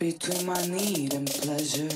between my need and pleasure.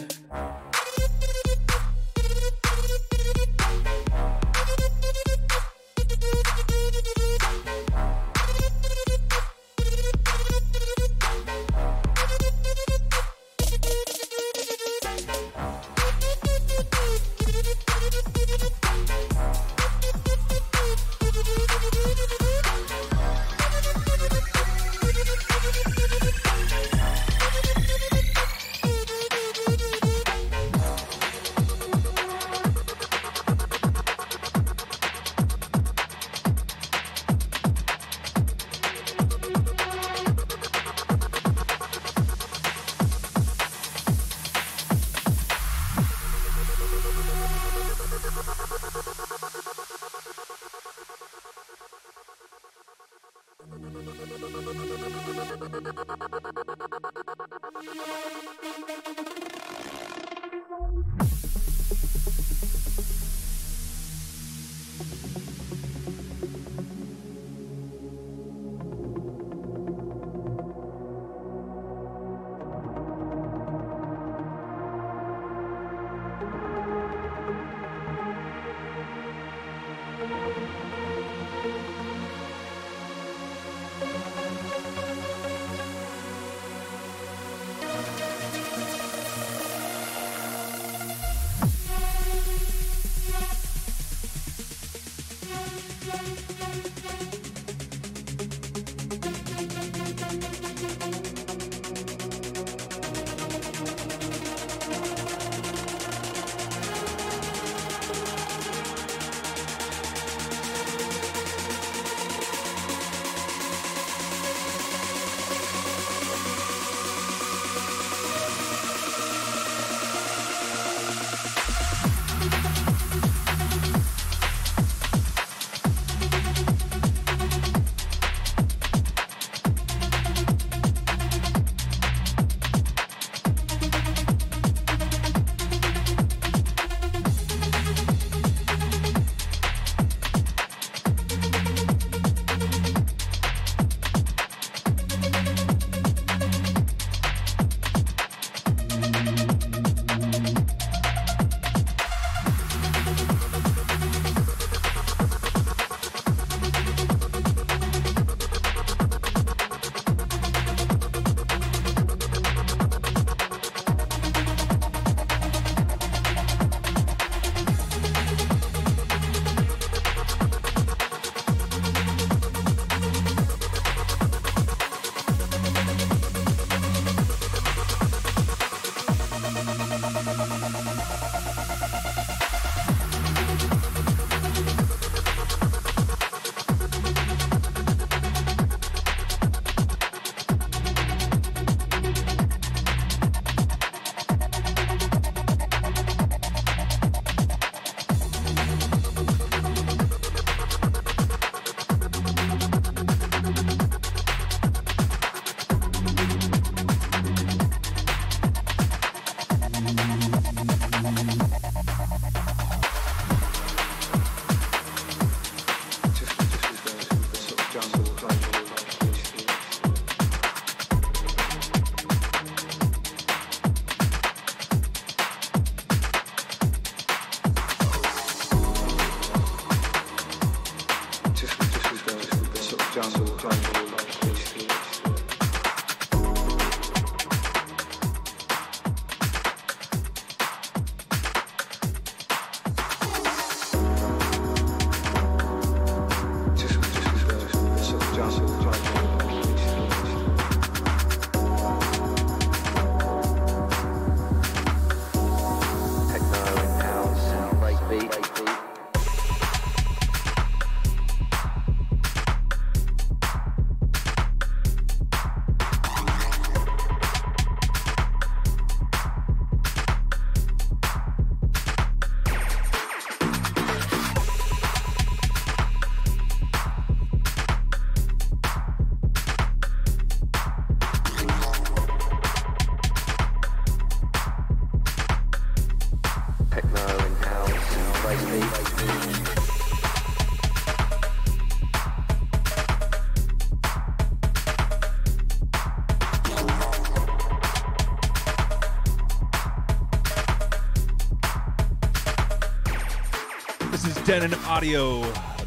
Denon Audio,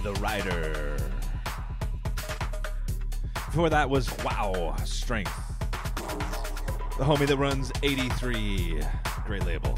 The Rider. Before that was Wow Strength, the homie that runs 83. Great label.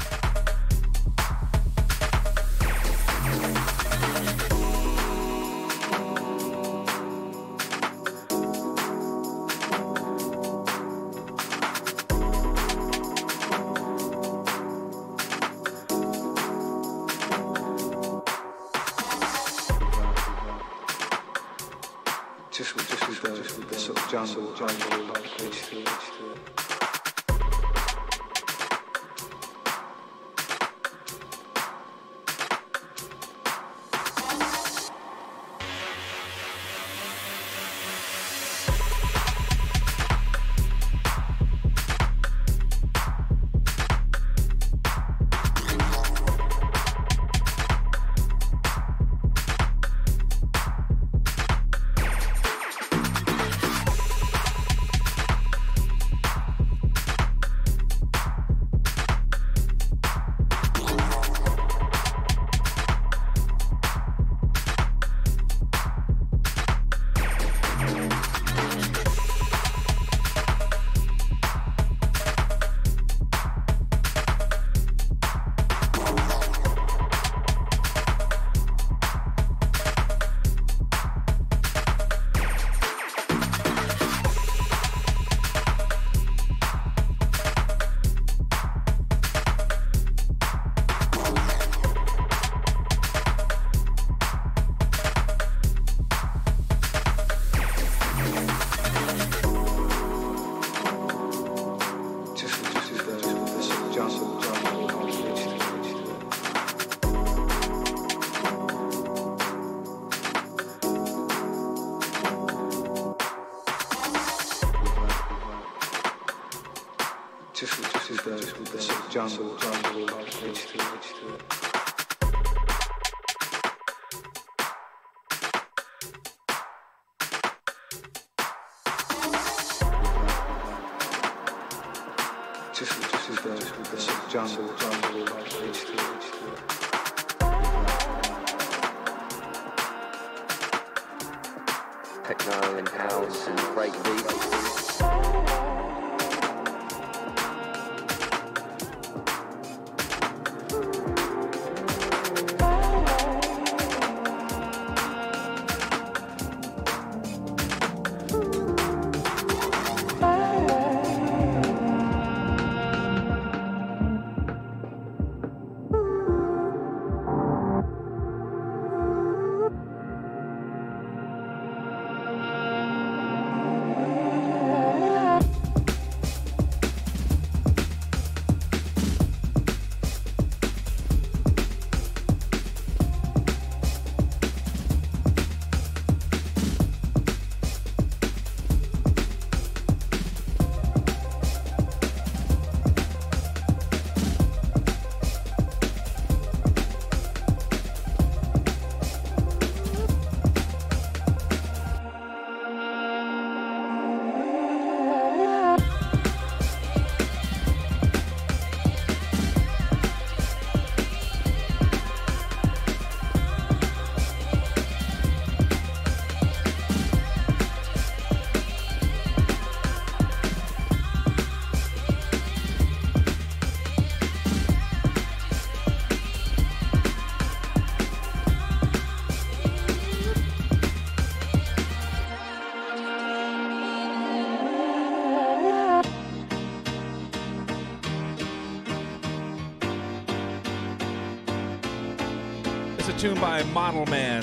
Tune by Model Man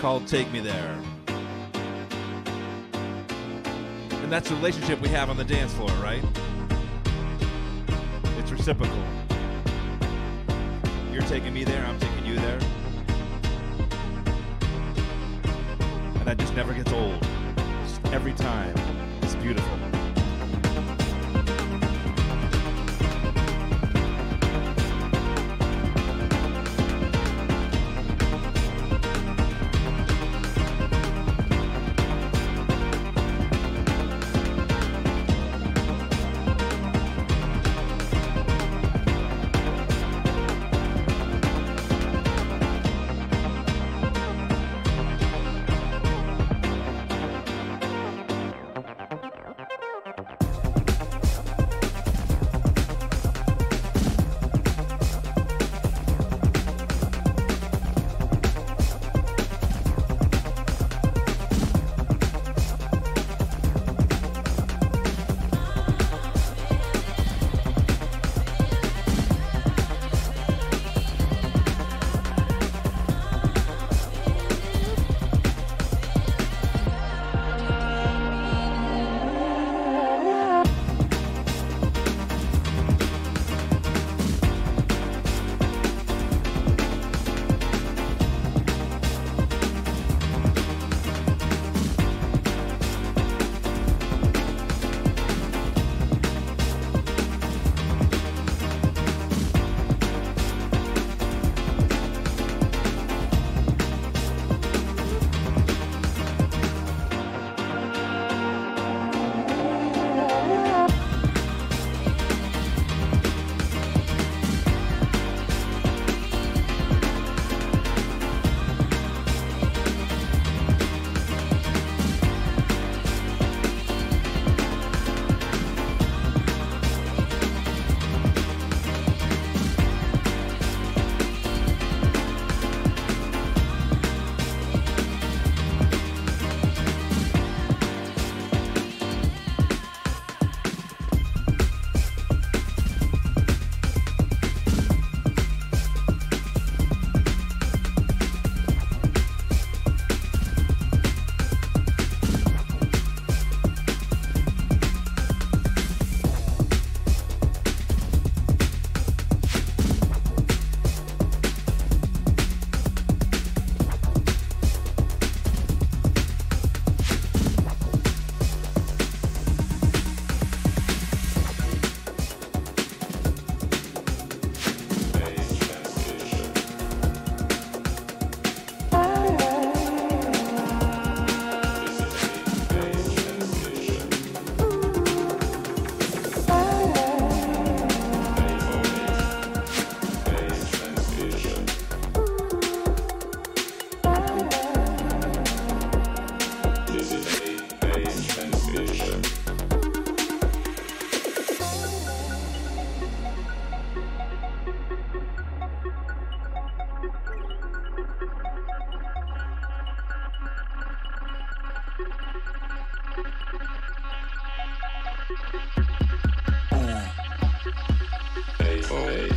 called Take Me There. And that's the relationship we have on the dance floor, right? It's reciprocal. You're taking me there, I'm taking The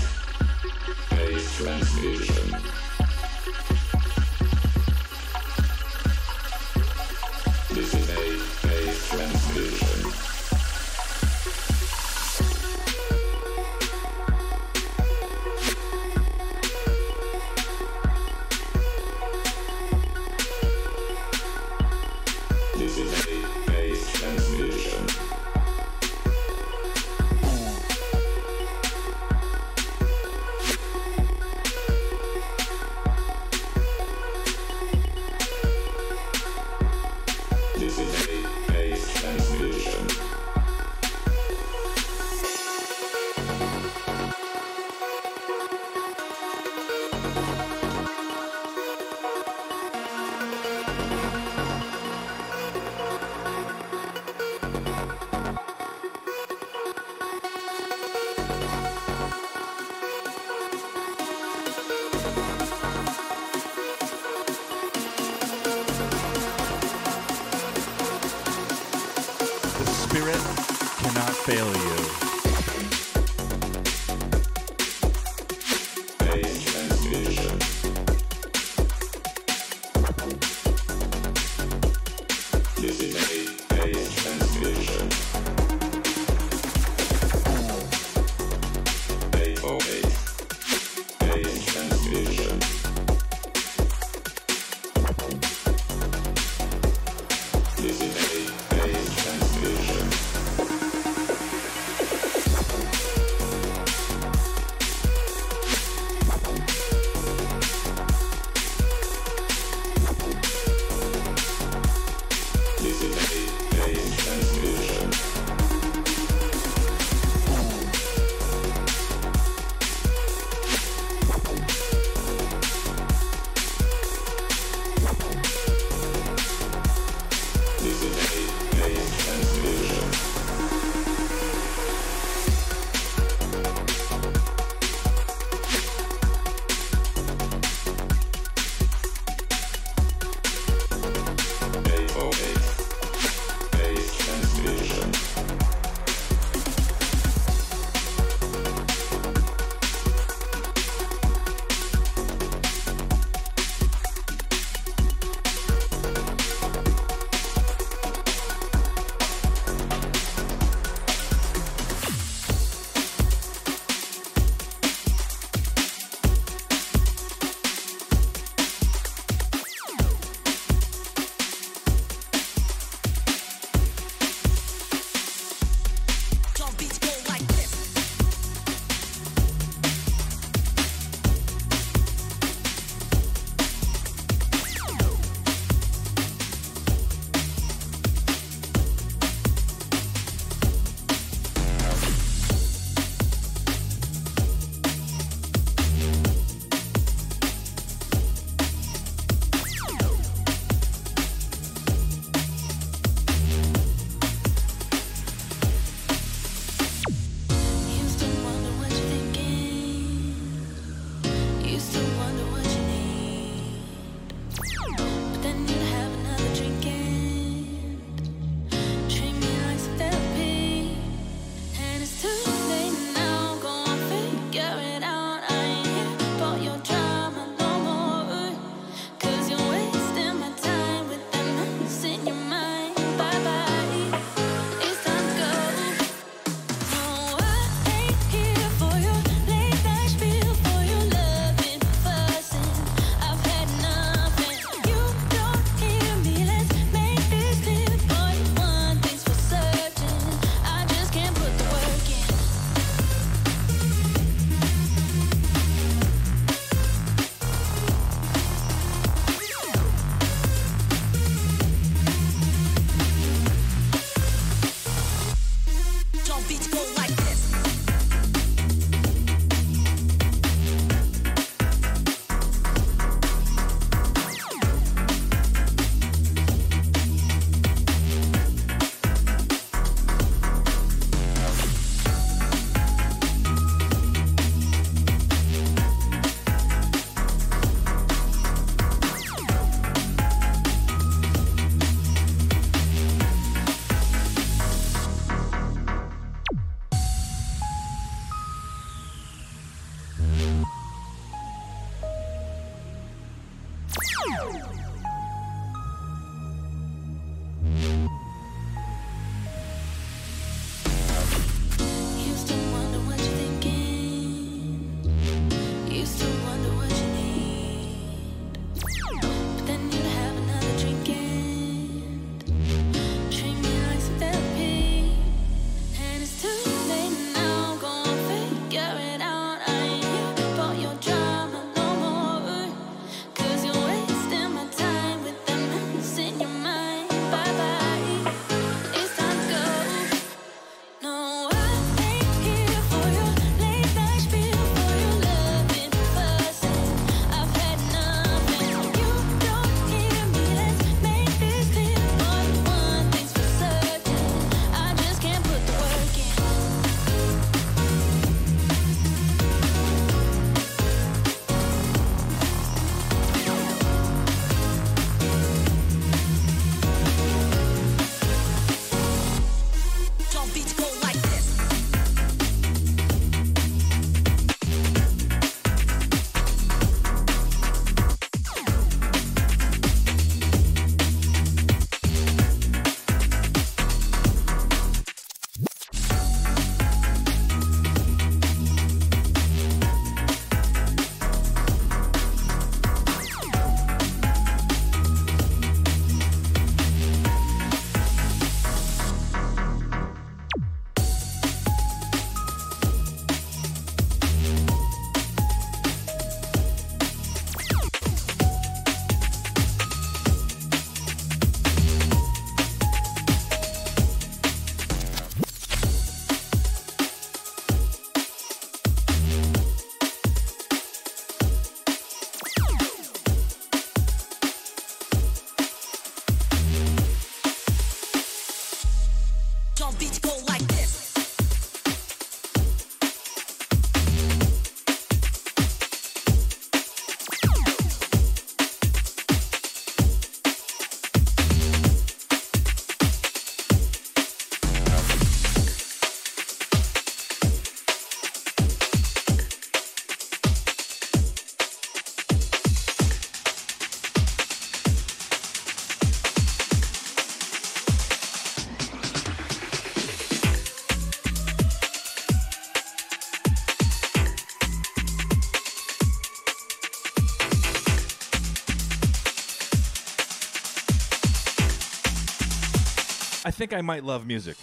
think I might love music.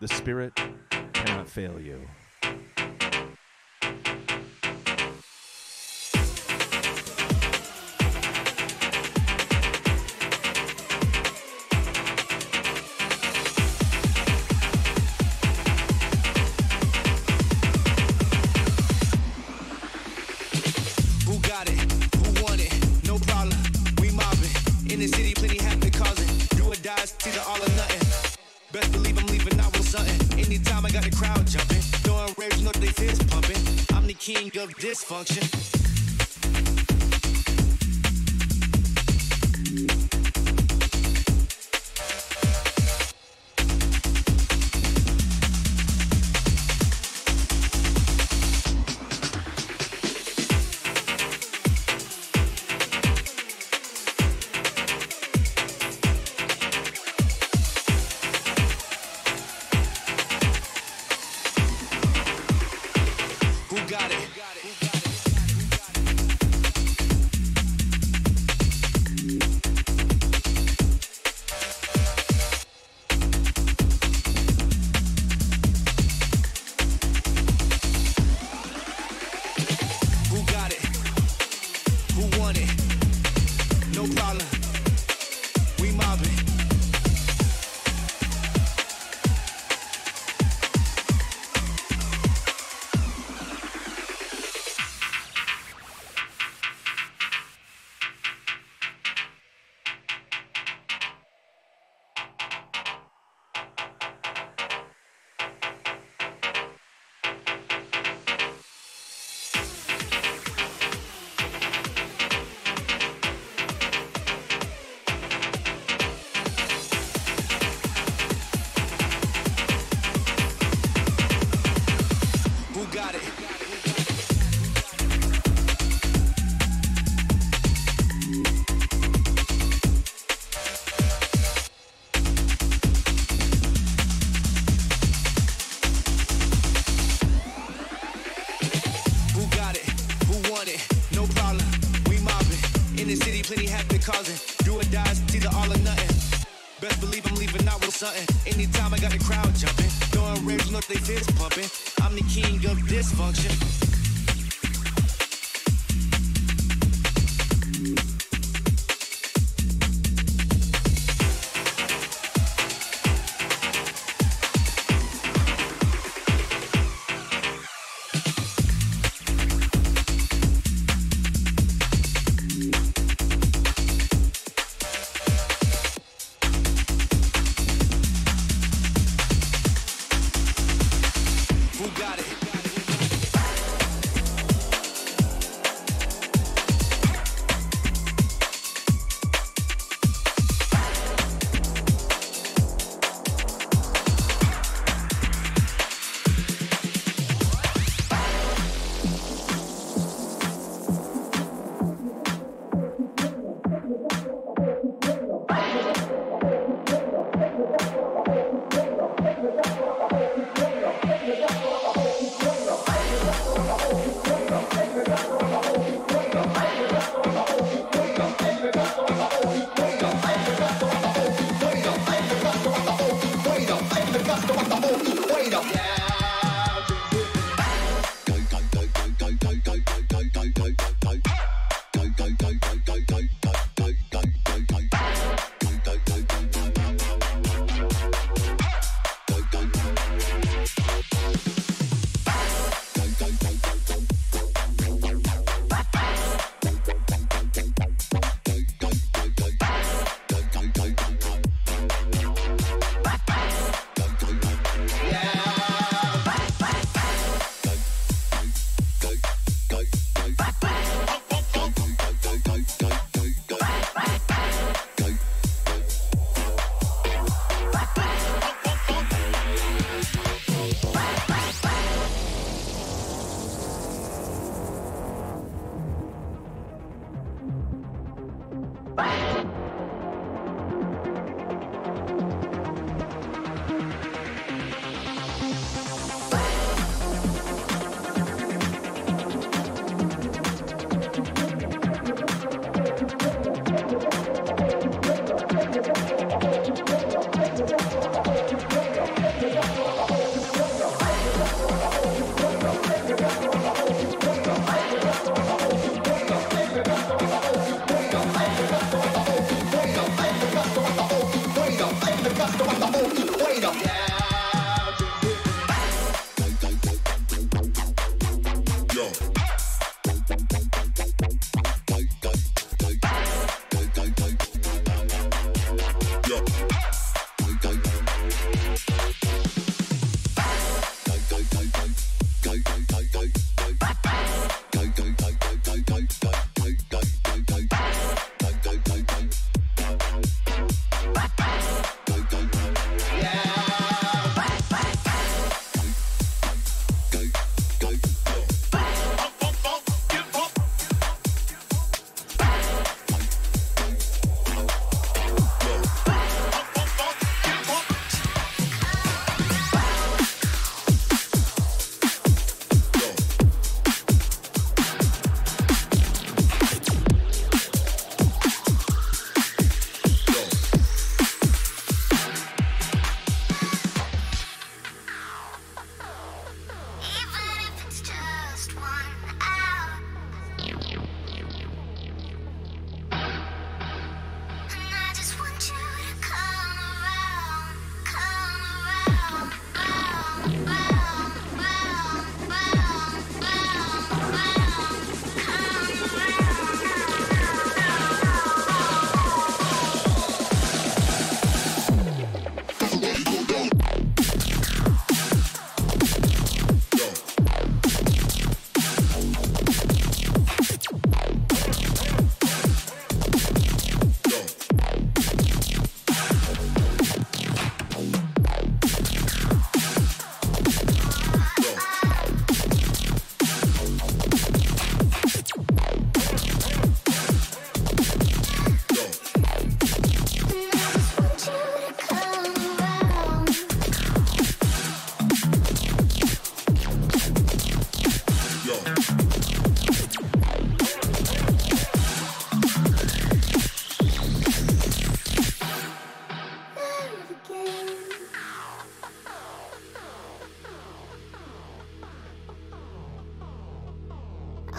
The spirit cannot fail you. Dysfunction. Causing. Do or die, it's either all or nothing. Best believe I'm leaving out with something. Anytime I got the crowd jumping, throwing ribs, look they fist pumping. I'm the king of dysfunction.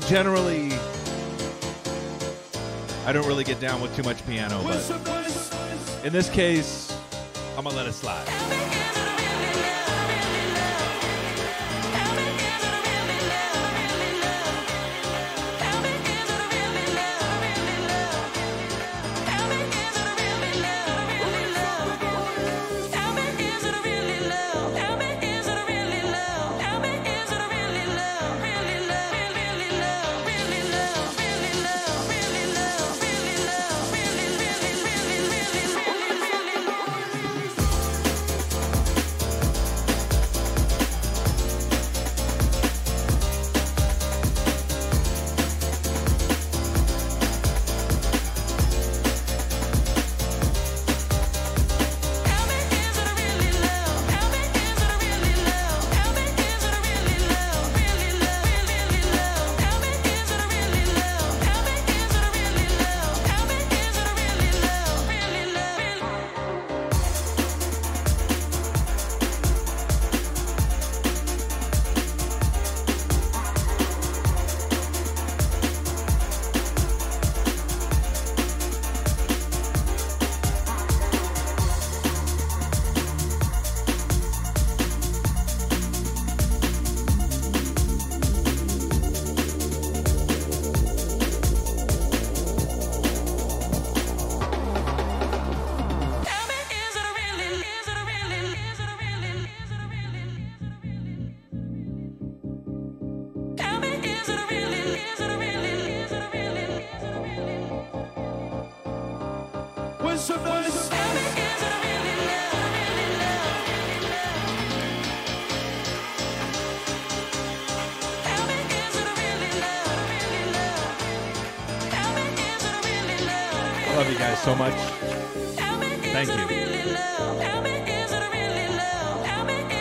will generally. I don't really get down with too much piano, but in this case, I'm gonna let it slide.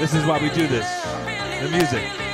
This is why we do this. The music.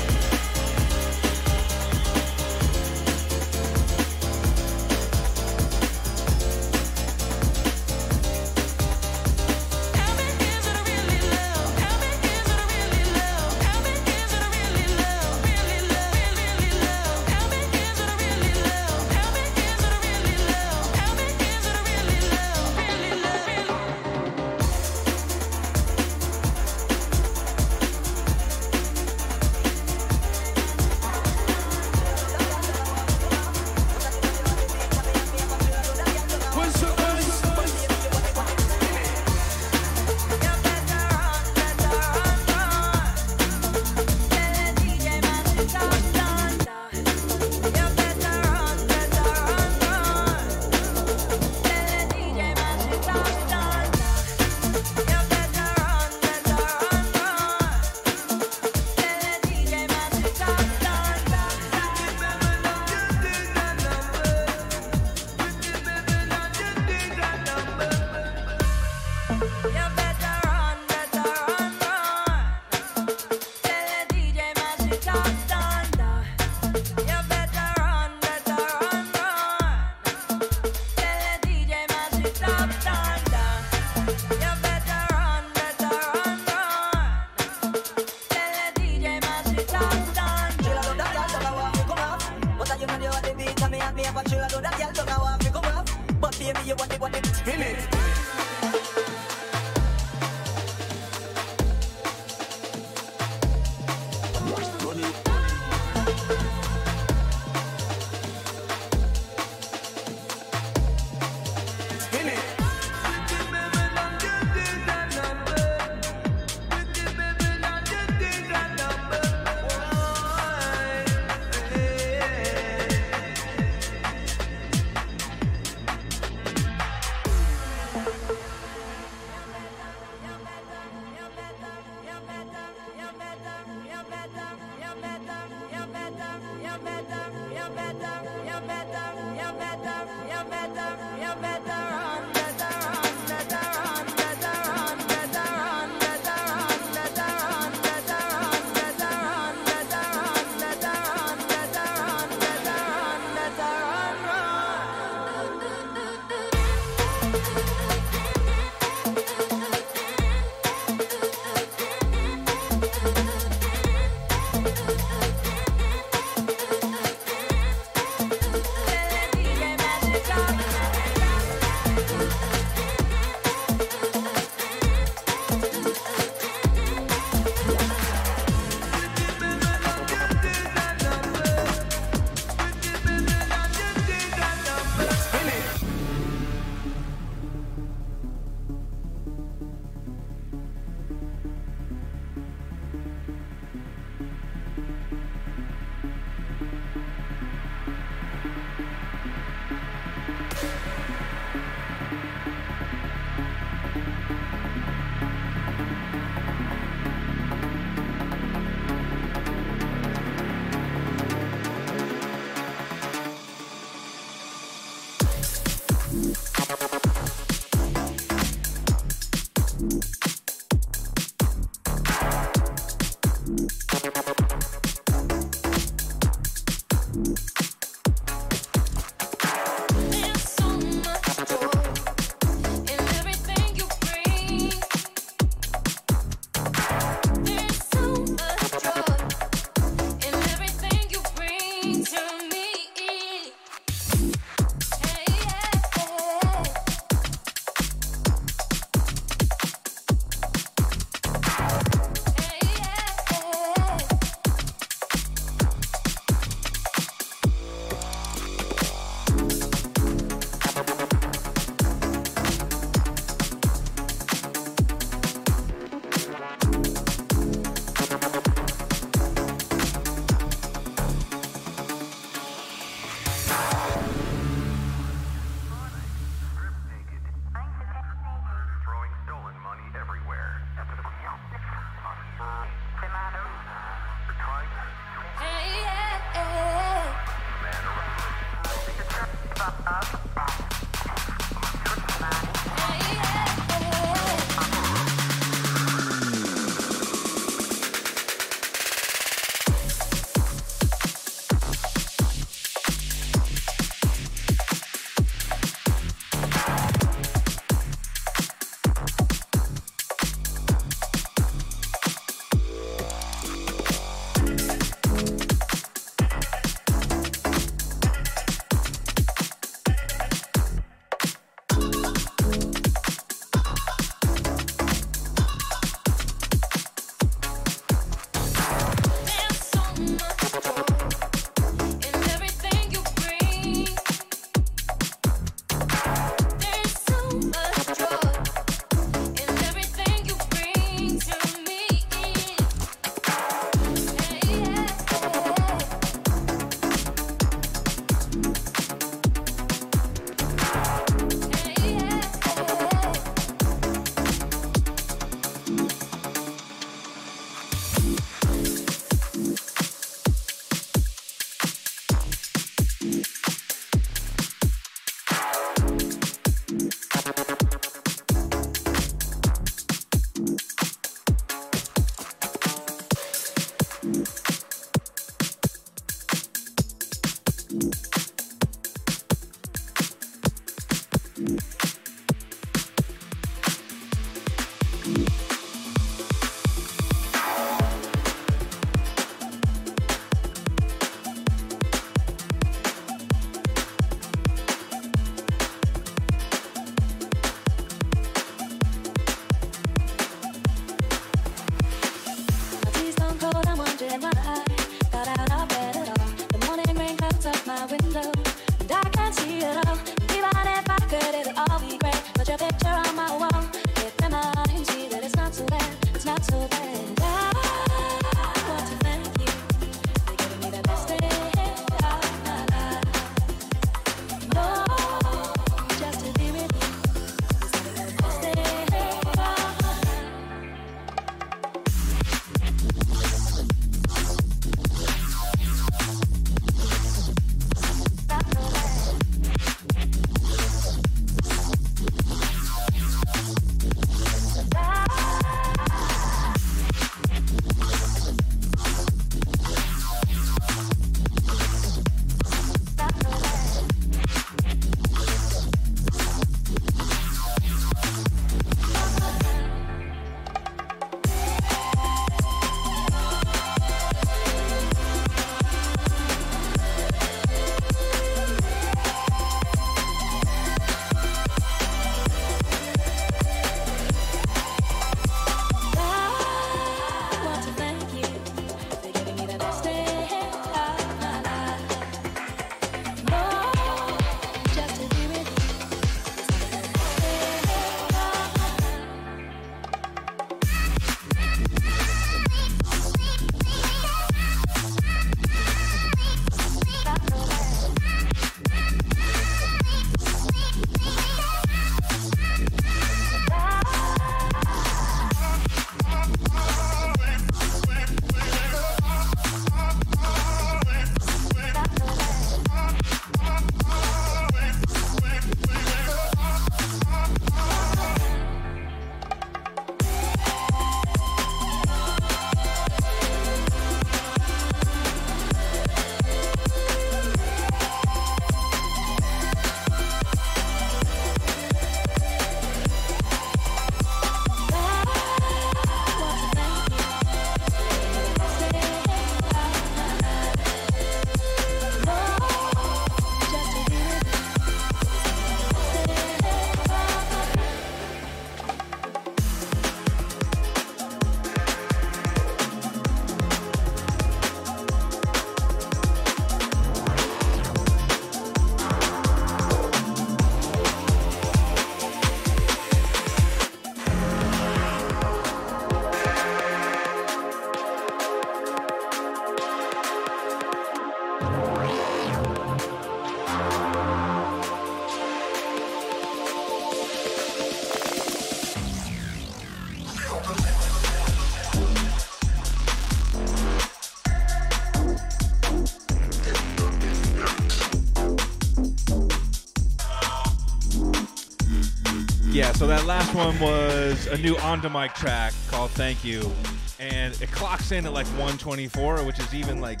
One was a new on the mic track called Thank You. And it clocks in at like 124, which is even like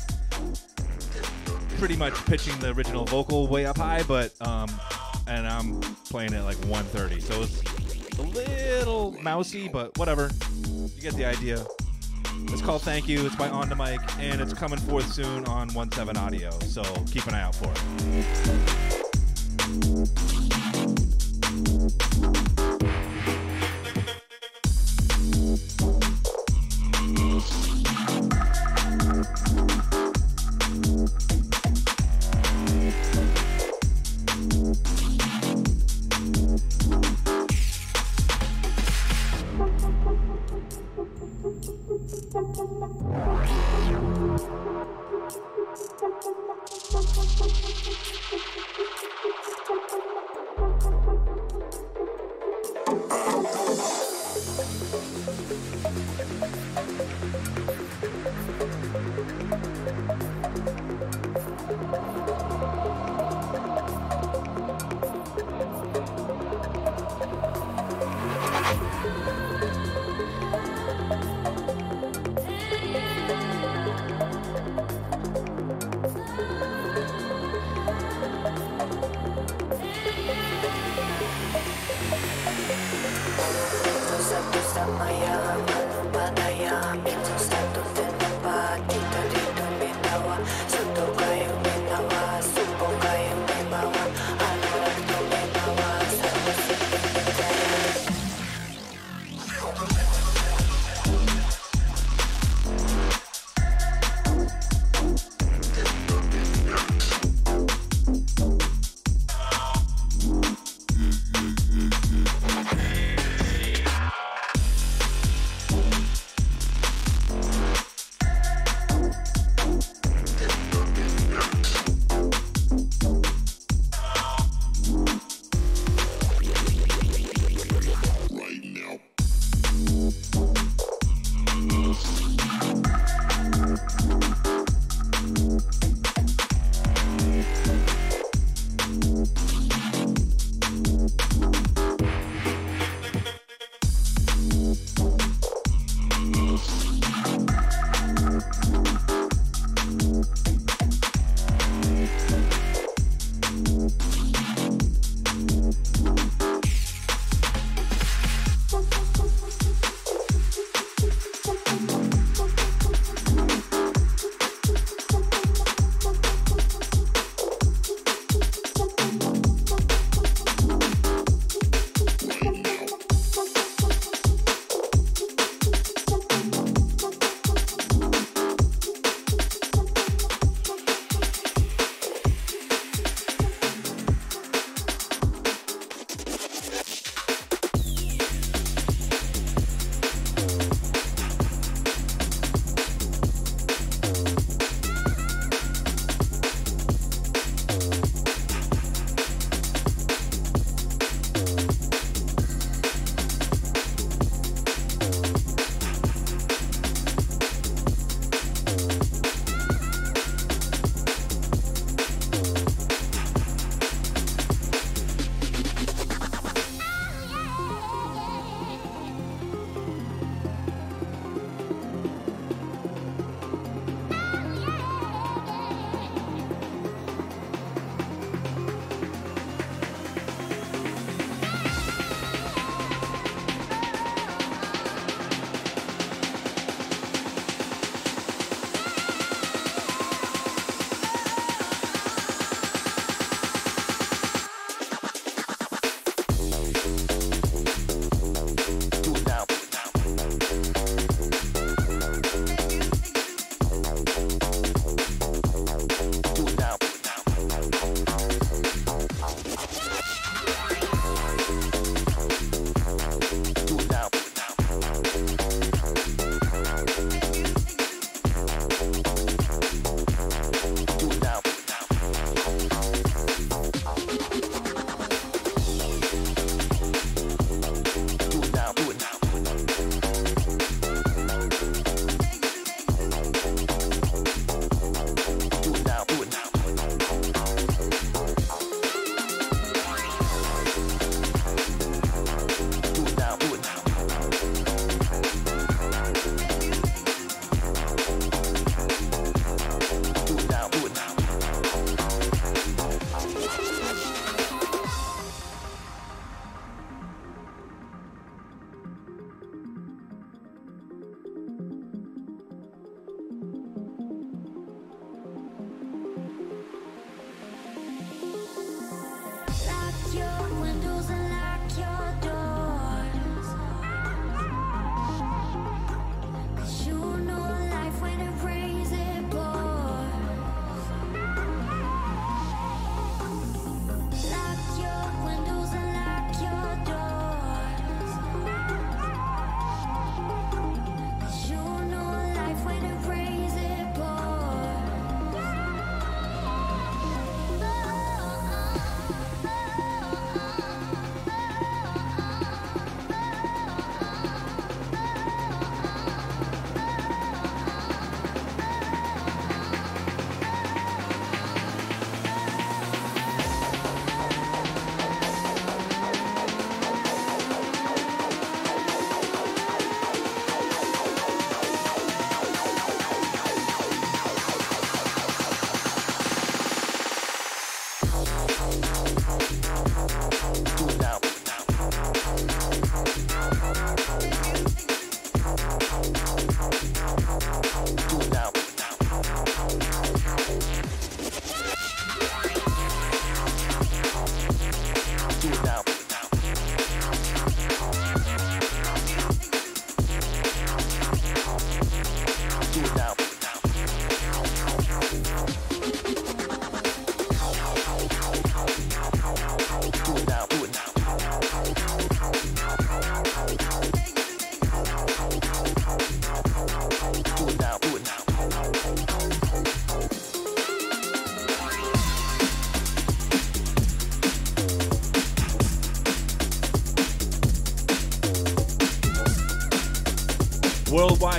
pretty much pitching the original vocal way up high, but um and I'm playing it like 130. So it's a little mousy, but whatever. You get the idea. It's called Thank You. It's by On the Mic, and it's coming forth soon on 17 Audio. So keep an eye out for it.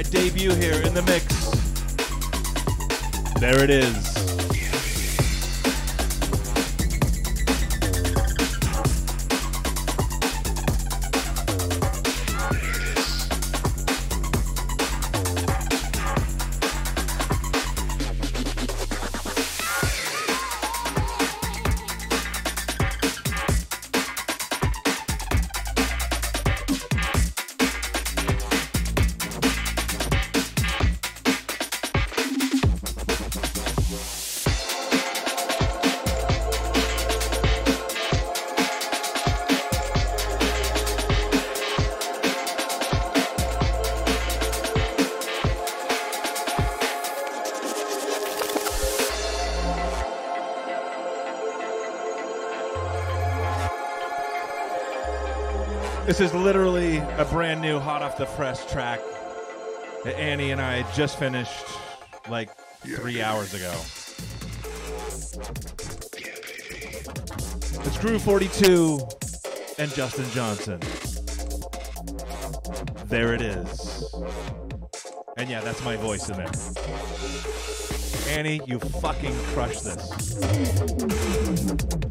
Debut here in the mix. There it is. This is literally a brand new, hot off the press track that Annie and I just finished like three hours ago. It's Groove 42 and Justin Johnson. There it is. And yeah, that's my voice in there. Annie, you fucking crushed this.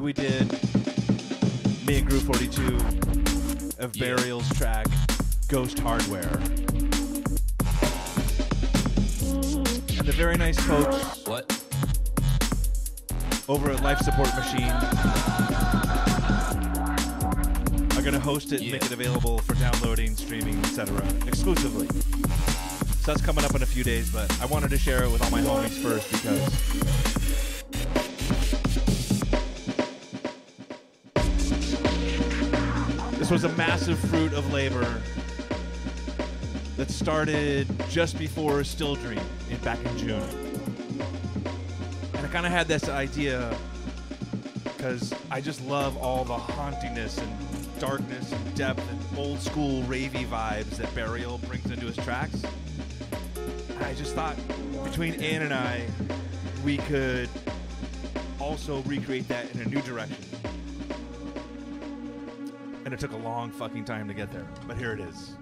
We did. Me and Groove 42 of Yeah. Burial's track, Ghost Hardware. And the very nice folks What? over at Life Support Machine are going to host it and make it available for downloading, streaming, etc. exclusively. So that's coming up in a few days, but I wanted to share it with all my homies first because was a massive fruit of labor that started just before Still Dream in, back in June. And I kind of had this idea because I just love all the hauntiness and darkness and depth and old school ravey vibes that Burial brings into his tracks. And I just thought between Ann and I, we could also recreate that in a new direction. It took a long fucking time to get there, but here it is.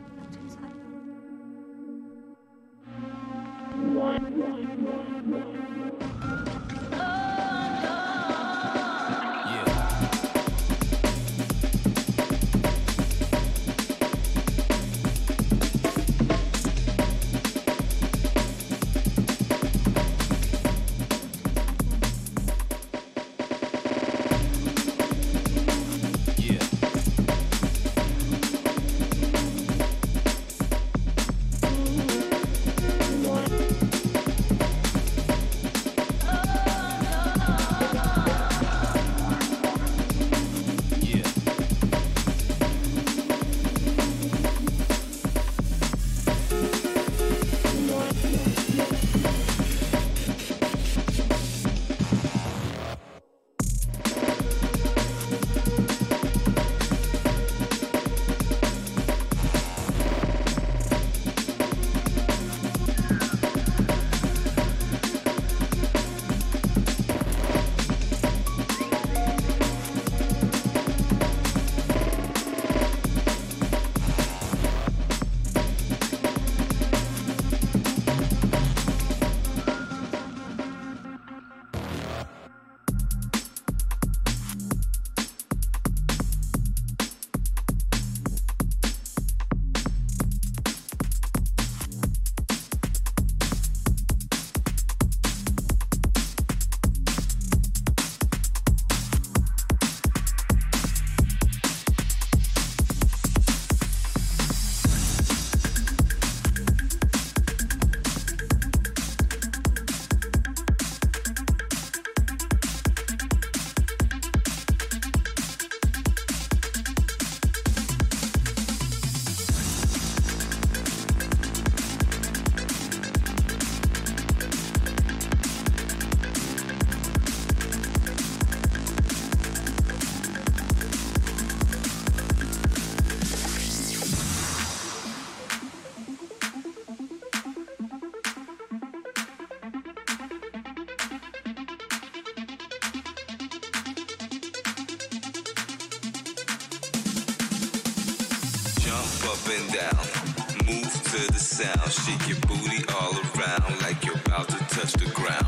Sound, shake your booty all around like you're about to touch the ground.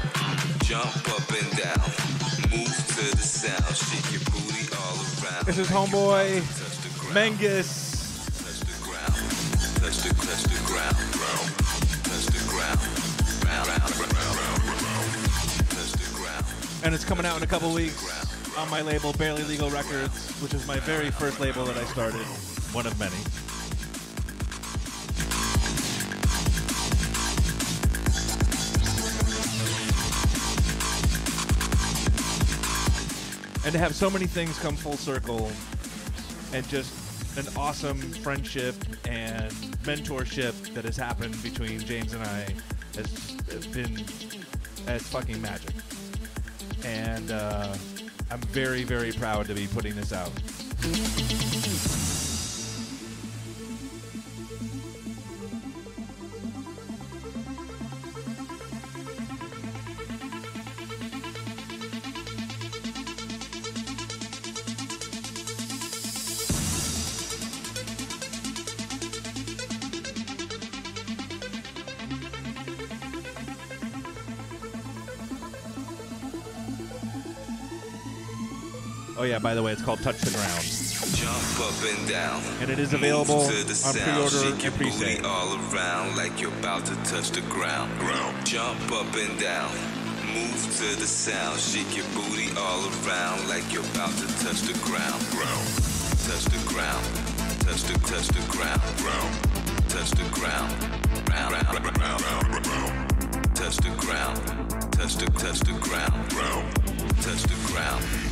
Jump up and down, move to the sound, shake your booty all around. This is like homeboy about to touch the ground. Mengus. Touch the ground, touch the touch the ground, ground, touch the ground, round, round, round, round, round, touch the ground. and it's coming out in a couple weeks on my label Barely Legal Records, which is my very first label that I started, one of many. And to have so many things come full circle and just an awesome friendship and mentorship that has happened between James and I has been as fucking magic and uh, I'm very, very proud to be putting this out. Oh yeah, by the way, it's called Touch the Ground, Jump up and down. and it is available to the on sound, pre-order shake and your booty pre-sale. all around like you're about to touch the ground. Jump up and down. Move to the sound, shake your booty all around like you're about to touch the ground. Touch the ground. Touch the touch the ground. Touch the ground. Round, round, round, round, round. Touch the ground. Touch the touch the ground. Touch the ground.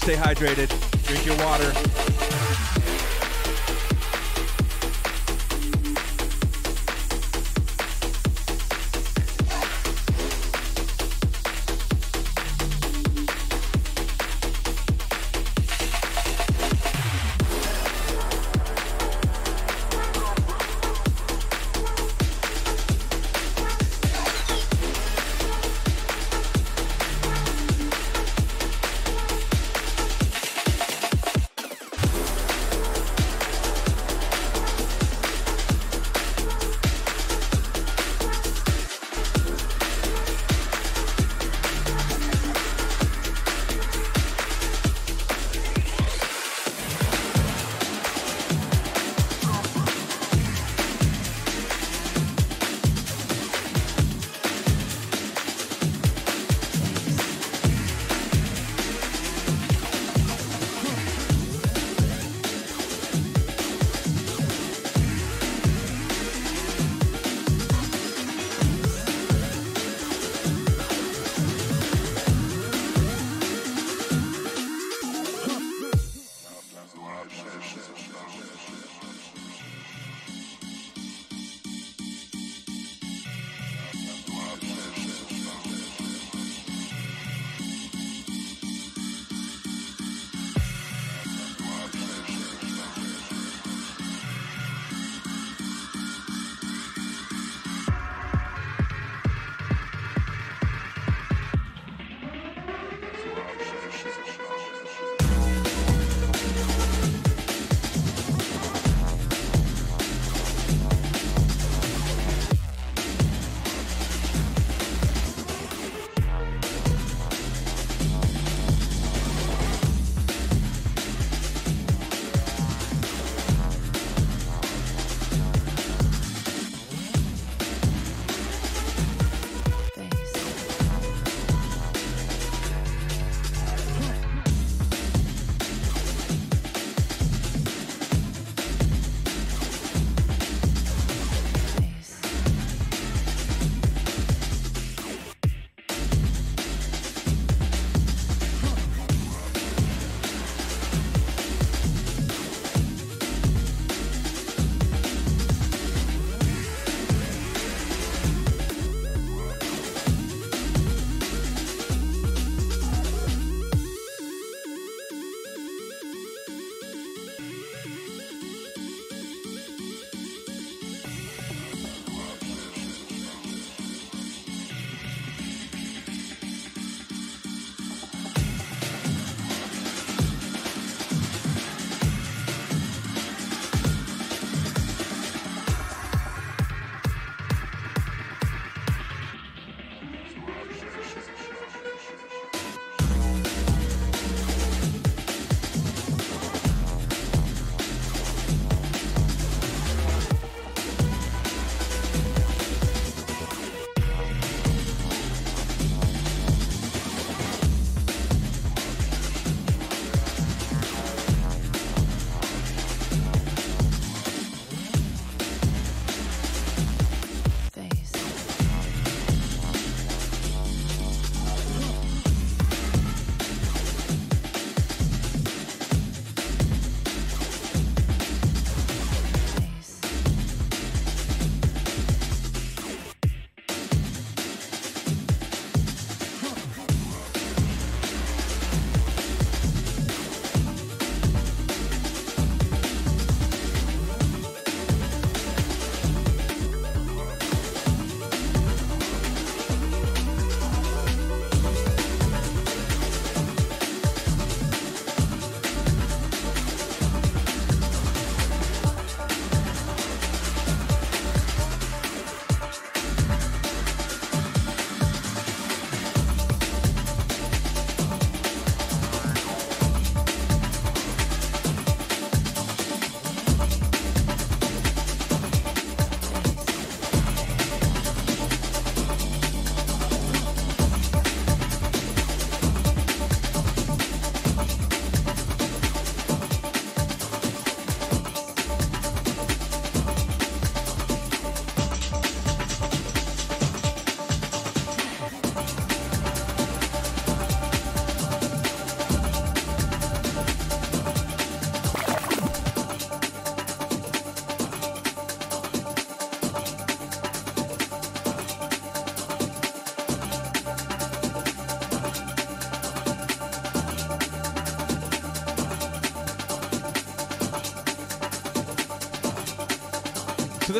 stay hydrated, drink your water.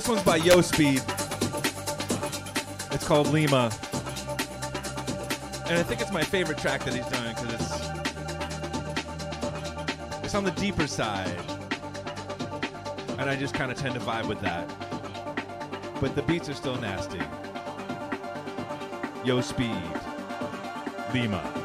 This one's by Yo Speed. It's called Lima. And I think it's my favorite track that he's done because it's it's on the deeper side. And I just kind of tend to vibe with that. But the beats are still nasty. Yo Speed. Lima.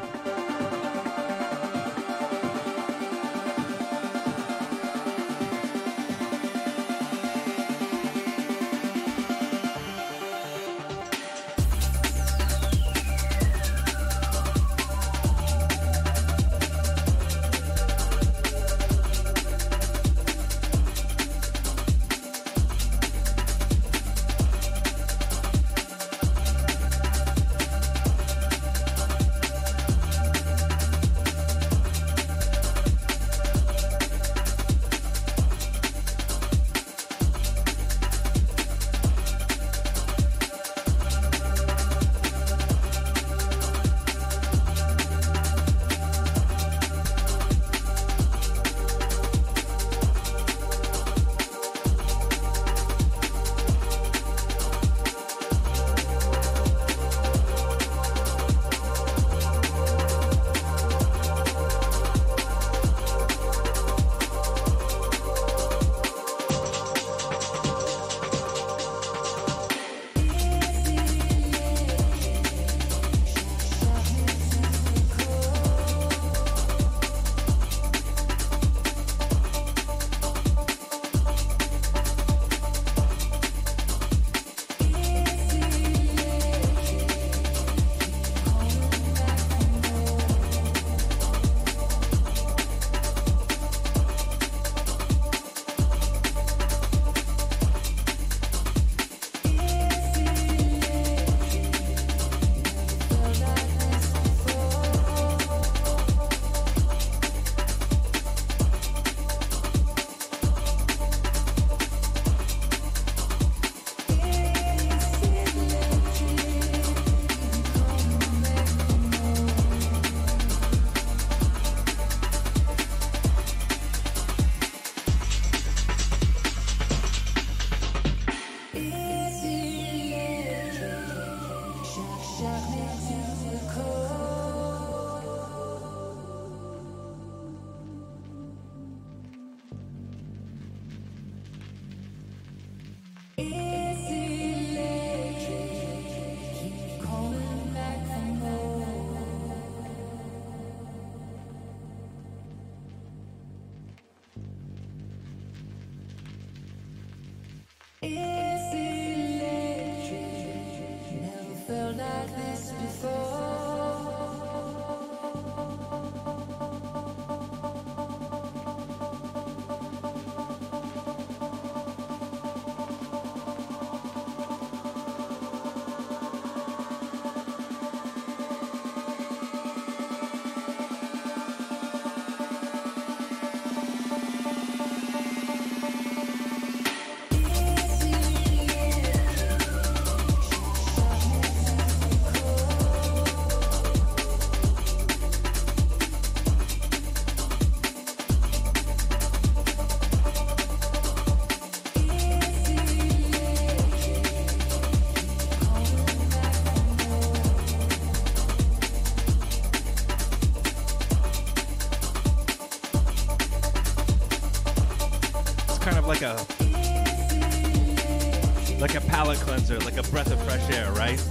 Cleanser, like a breath of fresh air, right?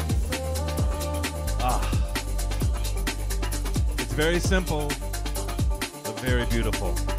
Ah. It's very simple, but very beautiful.